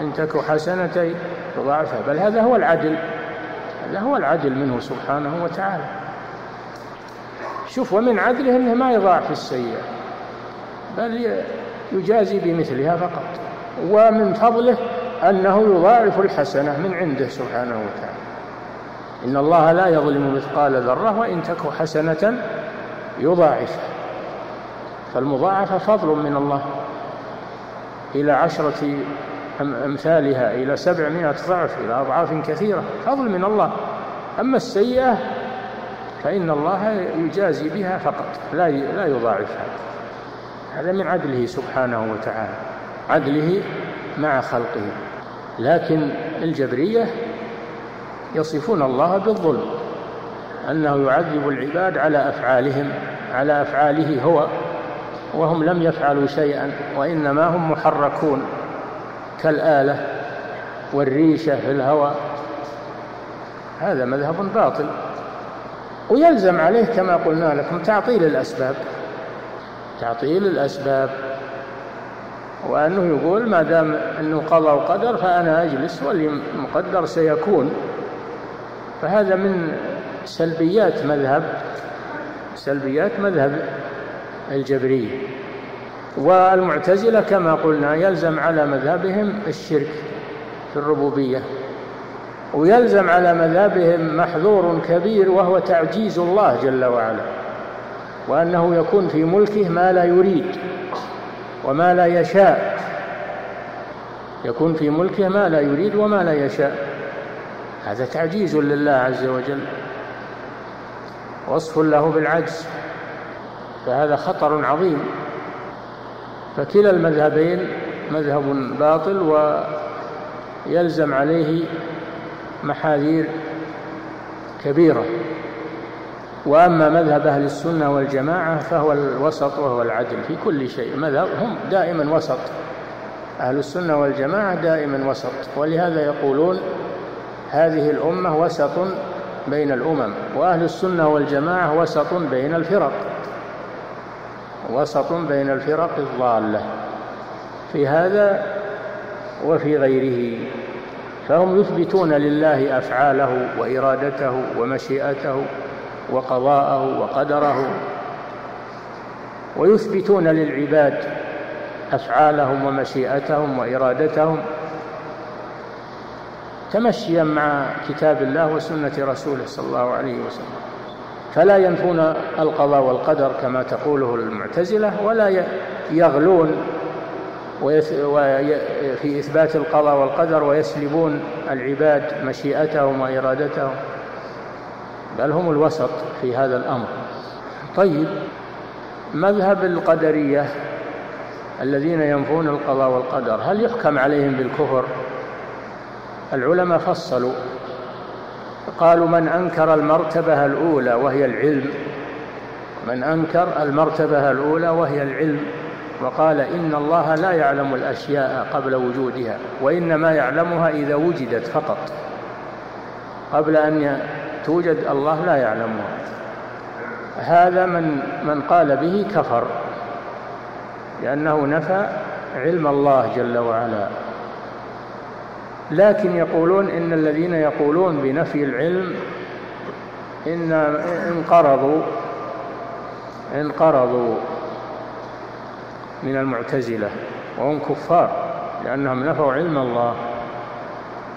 إن تك حسنة تضاعفها بل هذا هو العدل. هذا هو العدل منه سبحانه وتعالى. شوف ومن عدله أنه ما يضاعف السيئة بل يجازي بمثلها فقط. ومن فضله أنه يضاعف الحسنة من عنده سبحانه وتعالى. إن الله لا يظلم مثقال ذرة وإن تك حسنة يضاعفها فالمضاعفة فضل من الله. إلى عشرة أمثالها إلى سبعمائة ضعف إلى أضعاف كثيرة. فضل من الله. أما السيئة فإن الله يجازي بها فقط. لا لا يضاعفها هذا من عدله سبحانه وتعالى. عدله مع خلقه. لكن الجبرية يصفون الله بالظلم أنه يعذب العباد على أفعالهم على أفعاله هو وهم لم يفعلوا شيئا وإنما هم محركون كالآلة والريشة في الهواء هذا مذهب باطل ويلزم عليه كما قلنا لكم تعطيل الأسباب تعطيل الأسباب. وأنه يقول ما دام أنه قضى وقدر فأنا أجلس واللي مقدر سيكون. فهذا من سلبيات مذهب سلبيات مذهب الجبرية والمعتزلة كما قلنا يلزم على مذهبهم الشرك في الربوبية ويلزم على مذهبهم محذور كبير وهو تعجيز الله جل وعلا وأنه يكون في ملكه ما لا يريد. وما لا يشاء. يكون في ملكه ما لا يريد وما لا يشاء. هذا تعجيز لله عز وجل. وصف له بالعجز. فهذا خطر عظيم. فكلا المذهبين مذهب باطل ويلزم عليه محاذير كبيرة. وأما مذهب أهل السنة والجماعة فهو الوسط وهو العدل في كل شيء. مذهب هم دائما وسط. أهل السنة والجماعة دائما وسط. ولهذا يقولون هذه الأمة وسط بين الأمم وأهل السنة والجماعة وسط بين الفرق. وسط بين الفرق الضالة. في هذا وفي غيره. فهم يثبتون لله أفعاله وإرادته ومشيئته وقضاءه وقدره. ويثبتون للعباد أفعالهم ومشيئتهم وإرادتهم. تمشيا مع كتاب الله وسنة رسوله صلى الله عليه وسلم. فلا ينفون القضاء والقدر كما تقوله المعتزلة ولا يغلون في إثبات القضاء والقدر ويسلبون العباد مشيئتهم وإرادتهم. بل هم الوسط في هذا الأمر. طيب مذهب القدرية الذين ينفون القضاء والقدر هل يحكم عليهم بالكفر؟ العلماء فصلوا. قالوا من أنكر المرتبة الأولى وهي العلم من أنكر المرتبة الأولى وهي العلم وقال إن الله لا يعلم الأشياء قبل وجودها وإنما يعلمها إذا وجدت فقط. قبل أن توجد الله لا يعلمها هذا من من قال به كفر لأنه نفى علم الله جل وعلا. لكن يقولون إن الذين يقولون بنفي العلم إن انقرضوا انقرضوا من المعتزلة وهم كفار لأنهم نفوا علم الله.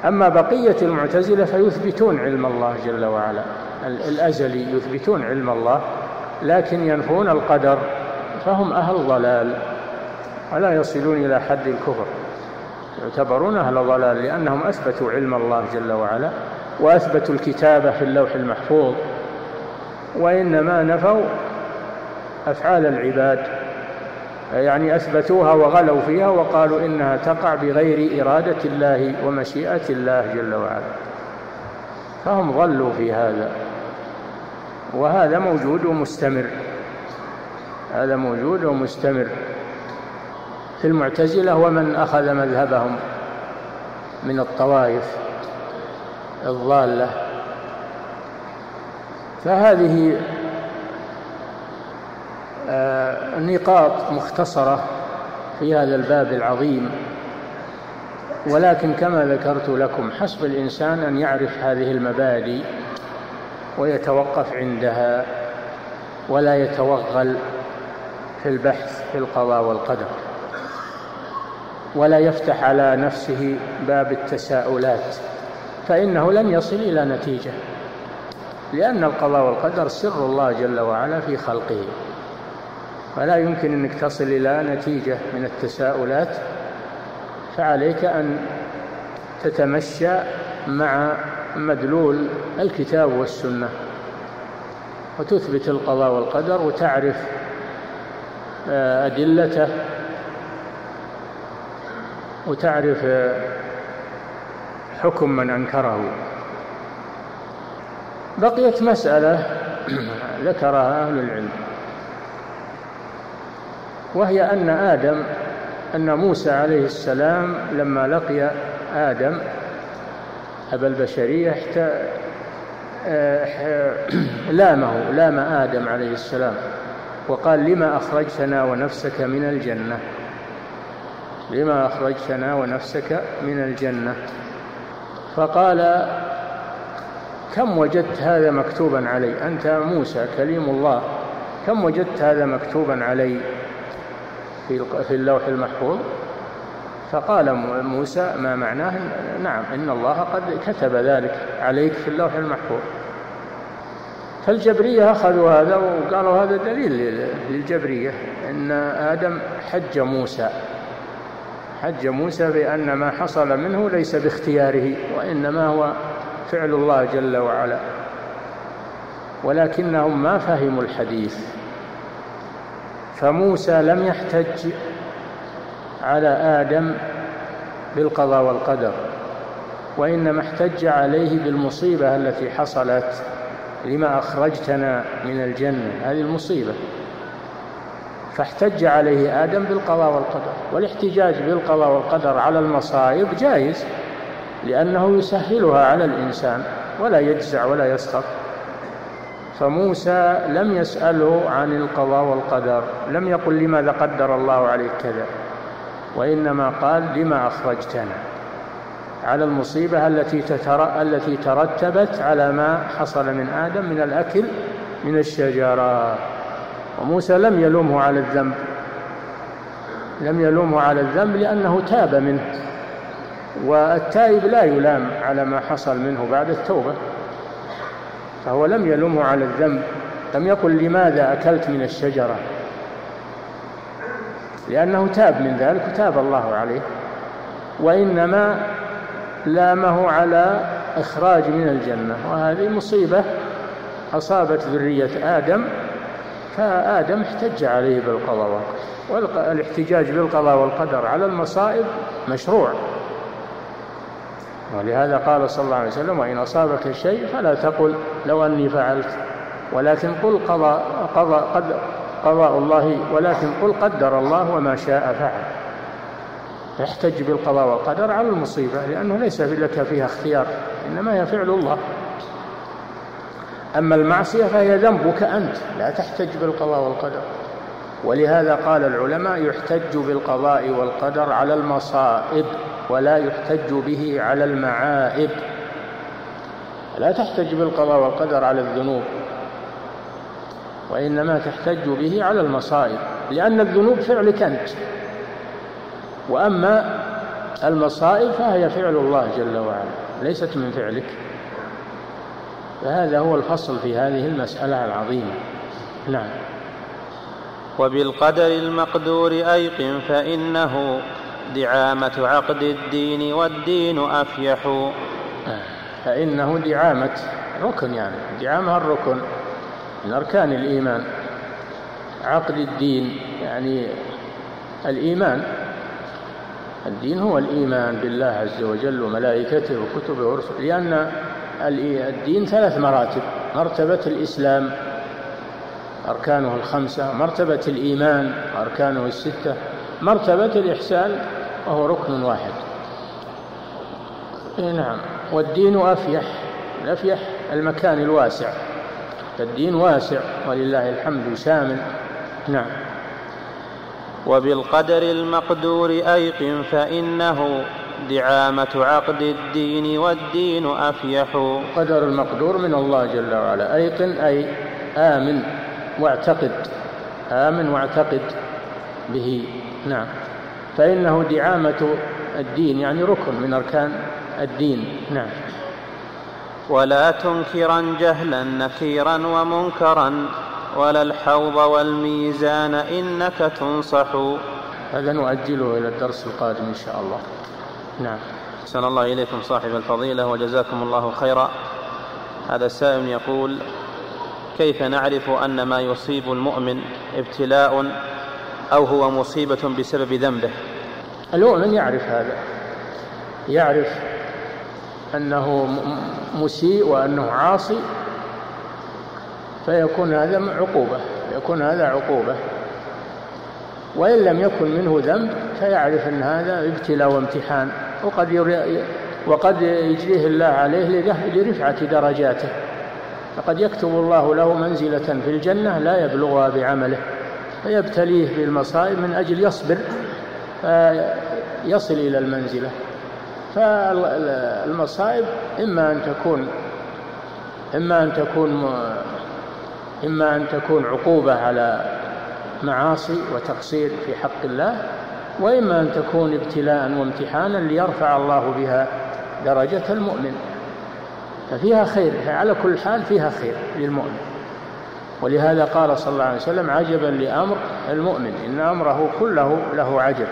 أما بقية المعتزلة فيثبتون علم الله جل وعلا. الأزلي يثبتون علم الله لكن ينفون القدر فهم أهل ضلال ولا يصلون إلى حد الكفر. يعتبرون أهل ضلال لأنهم أثبتوا علم الله جل وعلا وأثبتوا الكتابة في اللوح المحفوظ وإنما نفوا أفعال العباد. يعني أثبتوها وغلوا فيها وقالوا إنها تقع بغير إرادة الله ومشيئة الله جل وعلا. فهم ضلوا في هذا. وهذا موجود ومستمر. هذا موجود ومستمر. في المعتزلة ومن أخذ مذهبهم من الطوائف الضالة. فهذه نقاط مختصرة في هذا الباب العظيم. ولكن كما ذكرت لكم حسب الإنسان أن يعرف هذه المبادئ ويتوقف عندها ولا يتوغل في البحث في القضاء والقدر ولا يفتح على نفسه باب التساؤلات فإنه لن يصل إلى نتيجة لأن القضاء والقدر سر الله جل وعلا في خلقه. فلا يمكن أنك تصل إلى نتيجة من التساؤلات فعليك أن تتمشى مع مدلول الكتاب والسنة وتثبت القضاء والقدر وتعرف آه، أدلته وتعرف آه، حكم من أنكره. بقيت مسألة ذكرها أهل العلم. وهي أن آدم أن موسى عليه السلام لما لقي آدم أبا البشرية آه، لامه لام آدم عليه السلام وقال لما أخرجتنا ونفسك من الجنة؟ لما أخرجتنا ونفسك من الجنة؟ فقال كم وجدت هذا مكتوبا علي؟ أنت موسى كليم الله كم وجدت هذا مكتوبا علي؟ في اللوح المحفوظ. فقال موسى ما معناه؟ نعم إن الله قد كتب ذلك عليك في اللوح المحفوظ. فالجبرية أخذوا هذا وقالوا هذا دليل للجبرية أن آدم حج موسى. حج موسى بأن ما حصل منه ليس باختياره وإنما هو فعل الله جل وعلا. ولكنهم ما فهموا الحديث. فموسى لم يحتج على آدم بالقضاء والقدر وإنما احتج عليه بالمصيبة التي حصلت لما أخرجتنا من الجنة هذه المصيبة. فاحتج عليه آدم بالقضاء والقدر والاحتجاج بالقضاء والقدر على المصائب جائز لأنه يسهلها على الإنسان ولا يجزع ولا يسخط. فموسى لم يسأله عن القضاء والقدر لم يقل لماذا قدر الله عليك كذا وإنما قال لما أخرجتنا. على المصيبة التي تتر... التي ترتبت على ما حصل من آدم من الأكل من الشجرة. وموسى لم يلومه على الذنب لم يلومه على الذنب لأنه تاب منه. والتائب لا يلام على ما حصل منه بعد التوبة. فهو لم يلومه على الذنب. لم يقل لماذا أكلت من الشجرة؟ لأنه تاب من ذلك وتاب الله عليه. وإنما لامه على إخراج من الجنة. وهذه مصيبة أصابت ذرية آدم فآدم احتج عليه بالقضاء. والاحتجاج بالقضاء والقدر على المصائب مشروع. ولهذا قال صلى الله عليه وسلم وإن أصابك شيء فلا تقل لو أني فعلت. ولكن قل قضى قضى قد قضاء الله ولكن قل قدر الله وما شاء فعل. يحتج بالقضاء والقدر على المصيبة لأنه ليس لك فيها اختيار إنما هي فعل الله. أما المعصية فهي ذنبك أنت لا تحتج بالقضاء والقدر. ولهذا قال العلماء يحتج بالقضاء والقدر على المصائب. ولا يحتج به على المعائب. لا تحتج بالقضاء والقدر على الذنوب وإنما تحتج به على المصائب لأن الذنوب فعلك أنت. وأما المصائب فهي فعل الله جل وعلا ليست من فعلك. فهذا هو الفصل في هذه المسألة العظيمة. نعم. وبالقدر المقدور أيقن فإنه دعامة عقد الدين والدين أفيح. فإنه دعامة ركن يعني دعامة الركن من أركان الإيمان. عقد الدين يعني الإيمان الدين هو الإيمان بالله عز وجل وملائكته وكتبه ورسله لأن الدين ثلاث مراتب مرتبة الإسلام أركانه الخمسة مرتبة الإيمان أركانه الستة. مرتبة الإحسان وهو ركن واحد. إيه نعم. والدين أفيح. الأفيح المكان الواسع. الدين واسع ولله الحمد شامل نعم. وبالقدر المقدور أيقن فإنه دعامة عقد الدين والدين أفيح. قدر المقدور من الله جل وعلا. أيقن أي آمن واعتقد. آمن واعتقد به. نعم. فإنه دعامة الدين يعني ركن من أركان الدين. نعم. ولا تنكرا جهلا نكيرا ومنكرا. ولا الحوض والميزان إنك تنصح. هذا نؤجله إلى الدرس القادم إن شاء الله. نعم. أحسن الله إليكم صاحب الفضيلة وجزاكم الله خيرا. هذا السائل يقول كيف نعرف أن ما يصيب المؤمن ابتلاء أو هو مصيبة بسبب ذنبه. المؤمن يعرف هذا؟ يعرف أنه مسيء وأنه عاصي فيكون هذا عقوبة يكون هذا عقوبة. وإن لم يكن منه ذنب فيعرف أن هذا ابتلاء وامتحان وقد وقد يجريه الله عليه لرفعة درجاته. فقد يكتب الله له منزلة في الجنة لا يبلغها بعمله. فيبتليه بالمصائب من أجل يصبر فيصل إلى المنزلة. فالمصائب إما أن تكون إما أن تكون إما أن تكون عقوبة على معاصي وتقصير في حق الله وإما أن تكون ابتلاء وامتحانا ليرفع الله بها درجة المؤمن. ففيها خير على كل حال فيها خير للمؤمن. ولهذا قال صلى الله عليه وسلم عجبا لأمر المؤمن إن أمره كله له عجب.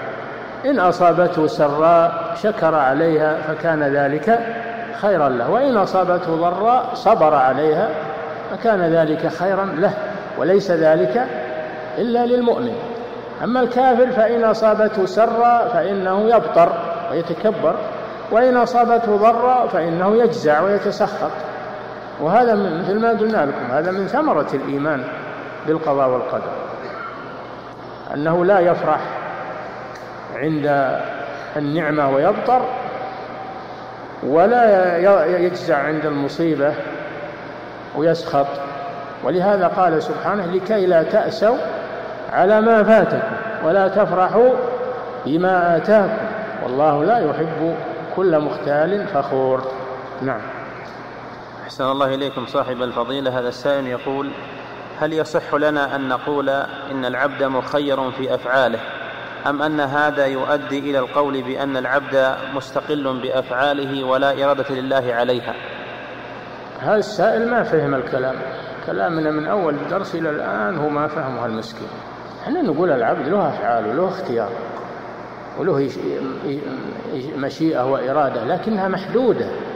إن أصابته سراء شكر عليها فكان ذلك خيرا له وإن أصابته ضراء صبر عليها فكان ذلك خيرا له وليس ذلك إلا للمؤمن. أما الكافر فإن أصابته سرا فإنه يبطر ويتكبر وإن أصابته ضرا فإنه يجزع ويتسخط. وهذا مثل ما قلنا لكم هذا من ثمرة الإيمان بالقضاء والقدر. أنه لا يفرح عند النعمة ويبطر ولا يجزع عند المصيبة ويسخط. ولهذا قال سبحانه لكي لا تأسوا على ما فاتكم ولا تفرحوا بما آتاكم والله لا يحب كل مختال فخور. نعم. أحسن الله إليكم صاحب الفضيلة. هذا السائل يقول هل يصح لنا أن نقول إن العبد مخير في أفعاله؟ أم أن هذا يؤدي إلى القول بأن العبد مستقل بأفعاله ولا إرادة لله عليها؟ هذا السائل ما فهم الكلام. كلامنا من أول الدرس إلى الآن هو ما فهمها المسكين. إحنا نقول العبد له أفعال وله اختيار وله مشيئة وإرادة لكنها محدودة.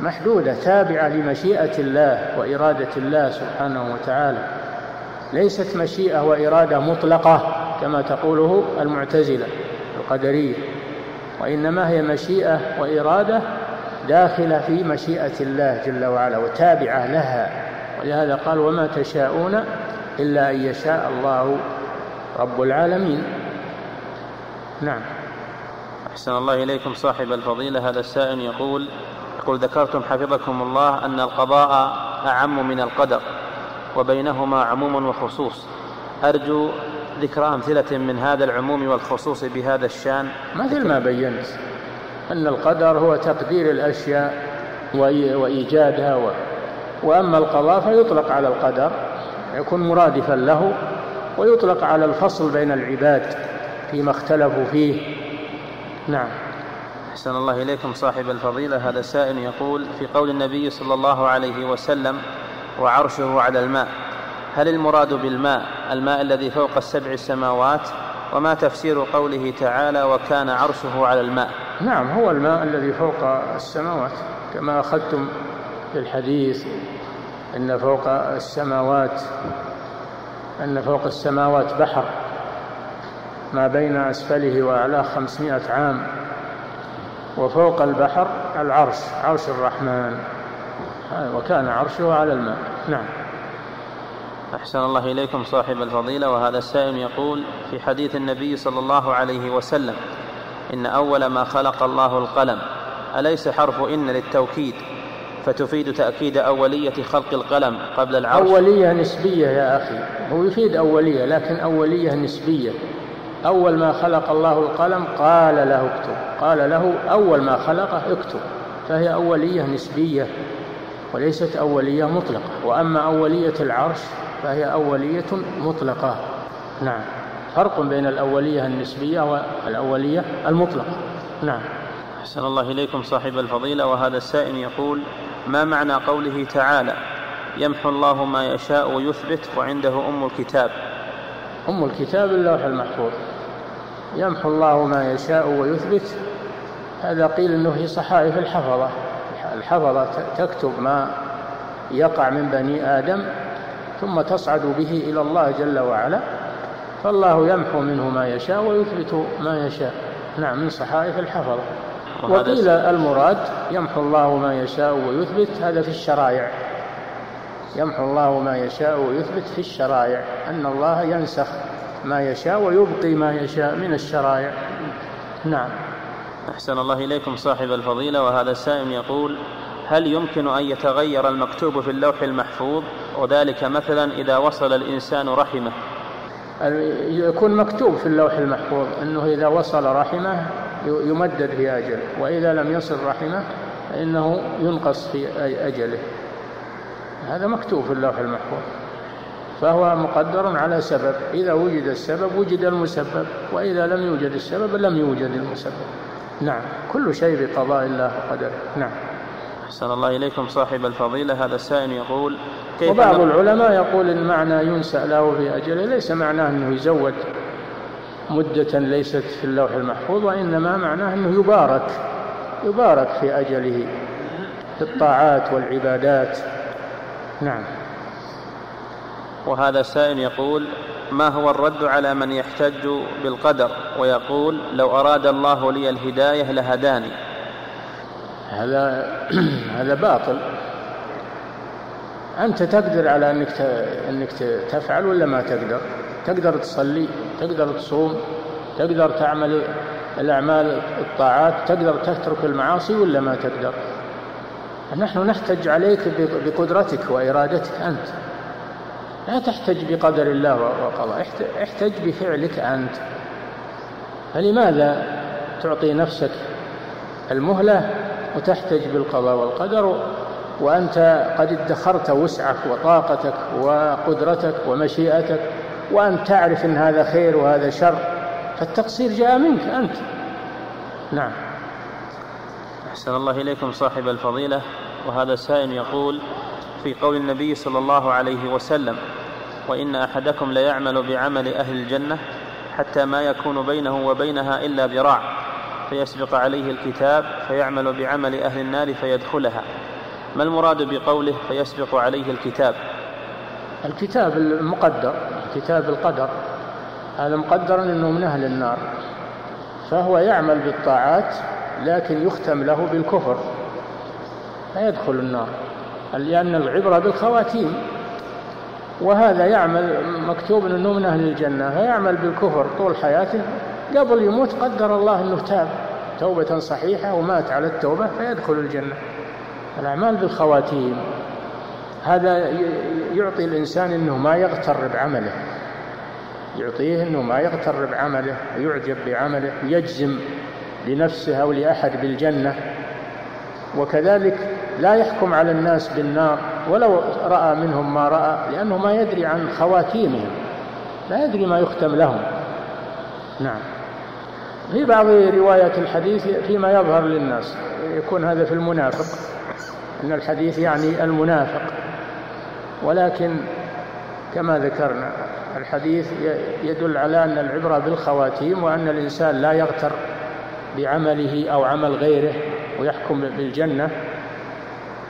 محدودة تابعة لمشيئة الله وإرادة الله سبحانه وتعالى. ليست مشيئة وإرادة مطلقة كما تقوله المعتزلة القدرية وإنما هي مشيئة وإرادة داخلة في مشيئة الله جل وعلا وتابعة لها. ولهذا قال وما تشاءون إلا أن يشاء الله رب العالمين. نعم. أحسن الله إليكم صاحب الفضيلة هذا السائل يقول يقول ذكرتم حفظكم الله أن القضاء أعم من القدر وبينهما عموم وخصوص. أرجو ذكر أمثلة من هذا العموم والخصوص بهذا الشأن. مثل ما بينت أن القدر هو تقدير الأشياء وإيجادها و... وأما القضاء فيطلق على القدر يكون مرادفا له ويطلق على الفصل بين العباد فيما اختلفوا فيه. نعم. أحسن الله إليكم صاحب الفضيلة. هذا سائل يقول في قول النبي صلى الله عليه وسلم وعرشه على الماء هل المراد بالماء؟ الماء الذي فوق السبع السماوات وما تفسير قوله تعالى وكان عرشه على الماء نعم هو الماء الذي فوق السماوات كما أخذتم في الحديث أن فوق السماوات أن فوق السماوات بحر ما بين أسفله وأعلاه خمسمائة عام. وفوق البحر العرش عرش الرحمن. وكان عرشه على الماء. نعم. أحسن الله إليكم صاحب الفضيلة وهذا السائل يقول في حديث النبي صلى الله عليه وسلم إن أول ما خلق الله القلم أليس حرف إن للتوكيد؟ فتفيد تأكيد أولية خلق القلم قبل العرش. أولية نسبية يا أخي. هو يفيد أولية لكن أولية نسبية. أول ما خلق الله القلم قال له اكتب. قال له أول ما خلقه اكتب. فهي أولية نسبية وليست أولية مطلقة. وأما أولية العرش فهي أولية مطلقة. نعم. فرق بين الأولية النسبية والأولية المطلقة. نعم. أحسن الله إليكم صاحب الفضيلة. وهذا السائل يقول ما معنى قوله تعالى؟ يمحو الله ما يشاء ويثبت وعنده أم الكتاب. أم الكتاب اللوح المحفوظ. يمحو الله ما يشاء ويثبت. هذا قيل أنه في صحائف الحفظة. الحفظة تكتب ما يقع من بني آدم ثم تصعد به إلى الله جل وعلا. فالله يمحو منه ما يشاء ويثبت ما يشاء. نعم من صحائف الحفظة. وقيل المراد يمحو الله ما يشاء ويثبت هذا في الشرائع. يمحو الله ما يشاء ويثبت في الشرائع. أن الله ينسخ. ما يشاء ويبقي ما يشاء من الشرائع. نعم. أحسن الله إليكم صاحب الفضيلة وهذا السائل يقول هل يمكن أن يتغير المكتوب في اللوح المحفوظ؟ وذلك مثلا إذا وصل الإنسان رحمه. يكون مكتوب في اللوح المحفوظ أنه إذا وصل رحمه يمدد في أجله وإذا لم يصل رحمه فإنه ينقص في أجله. هذا مكتوب في اللوح المحفوظ. فهو مقدر على سبب. إذا وجد السبب وجد المسبب. وإذا لم يوجد السبب لم يوجد المسبب. نعم. كل شيء بقضاء الله وقدره. نعم. أحسن الله إليكم صاحب الفضيلة. هذا السائل يقول كيف وبعض العلماء يقول المعنى ينسأ له في أجله ليس معناه أنه يزود مدة ليست في اللوح المحفوظ وإنما معناه أنه يبارك يبارك في أجله في الطاعات والعبادات. نعم. وهذا السائل يقول ما هو الرد على من يحتج بالقدر ويقول لو أراد الله لي الهداية لهداني هذا هذا باطل أنت تقدر على أنك أنك تفعل ولا ما تقدر؟ تقدر تصلي، تقدر تصوم، تقدر تعمل الأعمال الطاعات، تقدر تترك المعاصي ولا ما تقدر؟ نحن نحتج عليك بقدرتك وإرادتك أنت لا تحتج بقدر الله وقضاء. احتج بفعلك أنت. فلماذا تعطي نفسك المهلة وتحتج بالقضاء والقدر؟ وأنت قد ادخرت وسعك وطاقتك وقدرتك ومشيئتك وأنت تعرف أن هذا خير وهذا شر. فالتقصير جاء منك أنت. نعم. أحسن الله إليكم صاحب الفضيلة. وهذا سائل يقول في قول النبي صلى الله عليه وسلم وإن أحدكم ليعمل بعمل أهل الجنة حتى ما يكون بينه وبينها إلا ذراع فيسبق عليه الكتاب فيعمل بعمل أهل النار فيدخلها. ما المراد بقوله فيسبق عليه الكتاب؟ الكتاب المقدر كتاب القدر. هذا مقدر أنه من أهل النار. فهو يعمل بالطاعات لكن يختم له بالكفر. فيدخل النار. لأن العبرة بالخواتيم وهذا يعمل مكتوب أنه من أهل الجنة فيعمل بالكفر طول حياته قبل يموت قدر الله أنه تاب توبة صحيحة ومات على التوبة فيدخل الجنة. الأعمال بالخواتيم هذا يعطي الإنسان أنه ما يغتر بعمله يعطيه أنه ما يغتر بعمله ويعجب بعمله يجزم لنفسه أو لأحد بالجنة وكذلك لا يحكم على الناس بالنار ولو رأى منهم ما رأى لأنه ما يدري عن خواتيمهم لا يدري ما يختم لهم. نعم. في بعض روايات الحديث فيما يظهر للناس يكون هذا في المنافق أن الحديث يعني المنافق. ولكن كما ذكرنا الحديث يدل على أن العبرة بالخواتيم وأن الإنسان لا يغتر بعمله أو عمل غيره ويحكم بالجنة.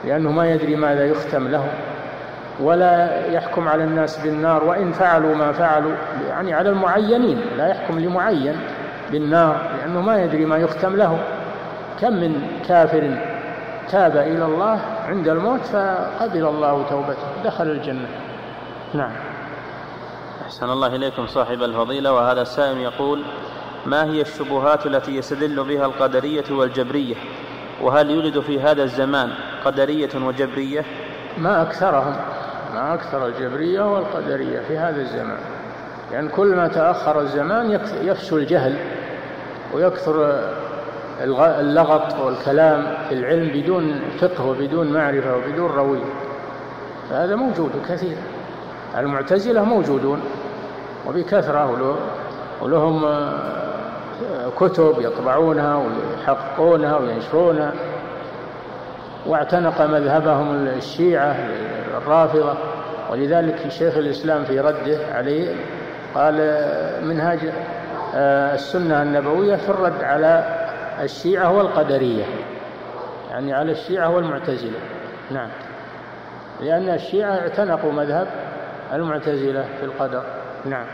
لأنه ما يدري ماذا يختم له ولا يحكم على الناس بالنار وإن فعلوا ما فعلوا يعني على المعينين لا يحكم لمعين بالنار لأنه ما يدري ما يختم له. كم من كافر تاب إلى الله عند الموت فقبل الله توبته دخل الجنة. نعم. أحسن الله إليكم صاحب الفضيلة وهذا السائل يقول ما هي الشبهات التي يستدل بها القدرية والجبرية وهل يوجد في هذا الزمان قدرية وجبرية؟ ما أكثرهم. ما أكثر الجبرية والقدرية في هذا الزمان. لأن يعني كل ما تأخر الزمان يفشو الجهل ويكثر اللغط والكلام في العلم بدون فقه وبدون معرفة وبدون روية. فهذا موجود كثير. المعتزلة موجودون. وبكثرة ولهم كتب يطبعونها ويحققونها وينشرونها. واعتنق مذهبهم الشيعة الرافضة. ولذلك شيخ الإسلام في رده عليه قال منهاج آه، السنة النبوية في الرد على الشيعة والقدرية. يعني على الشيعة والمعتزلة. نعم. لأن الشيعة اعتنقوا مذهب المعتزلة في القدر. نعم.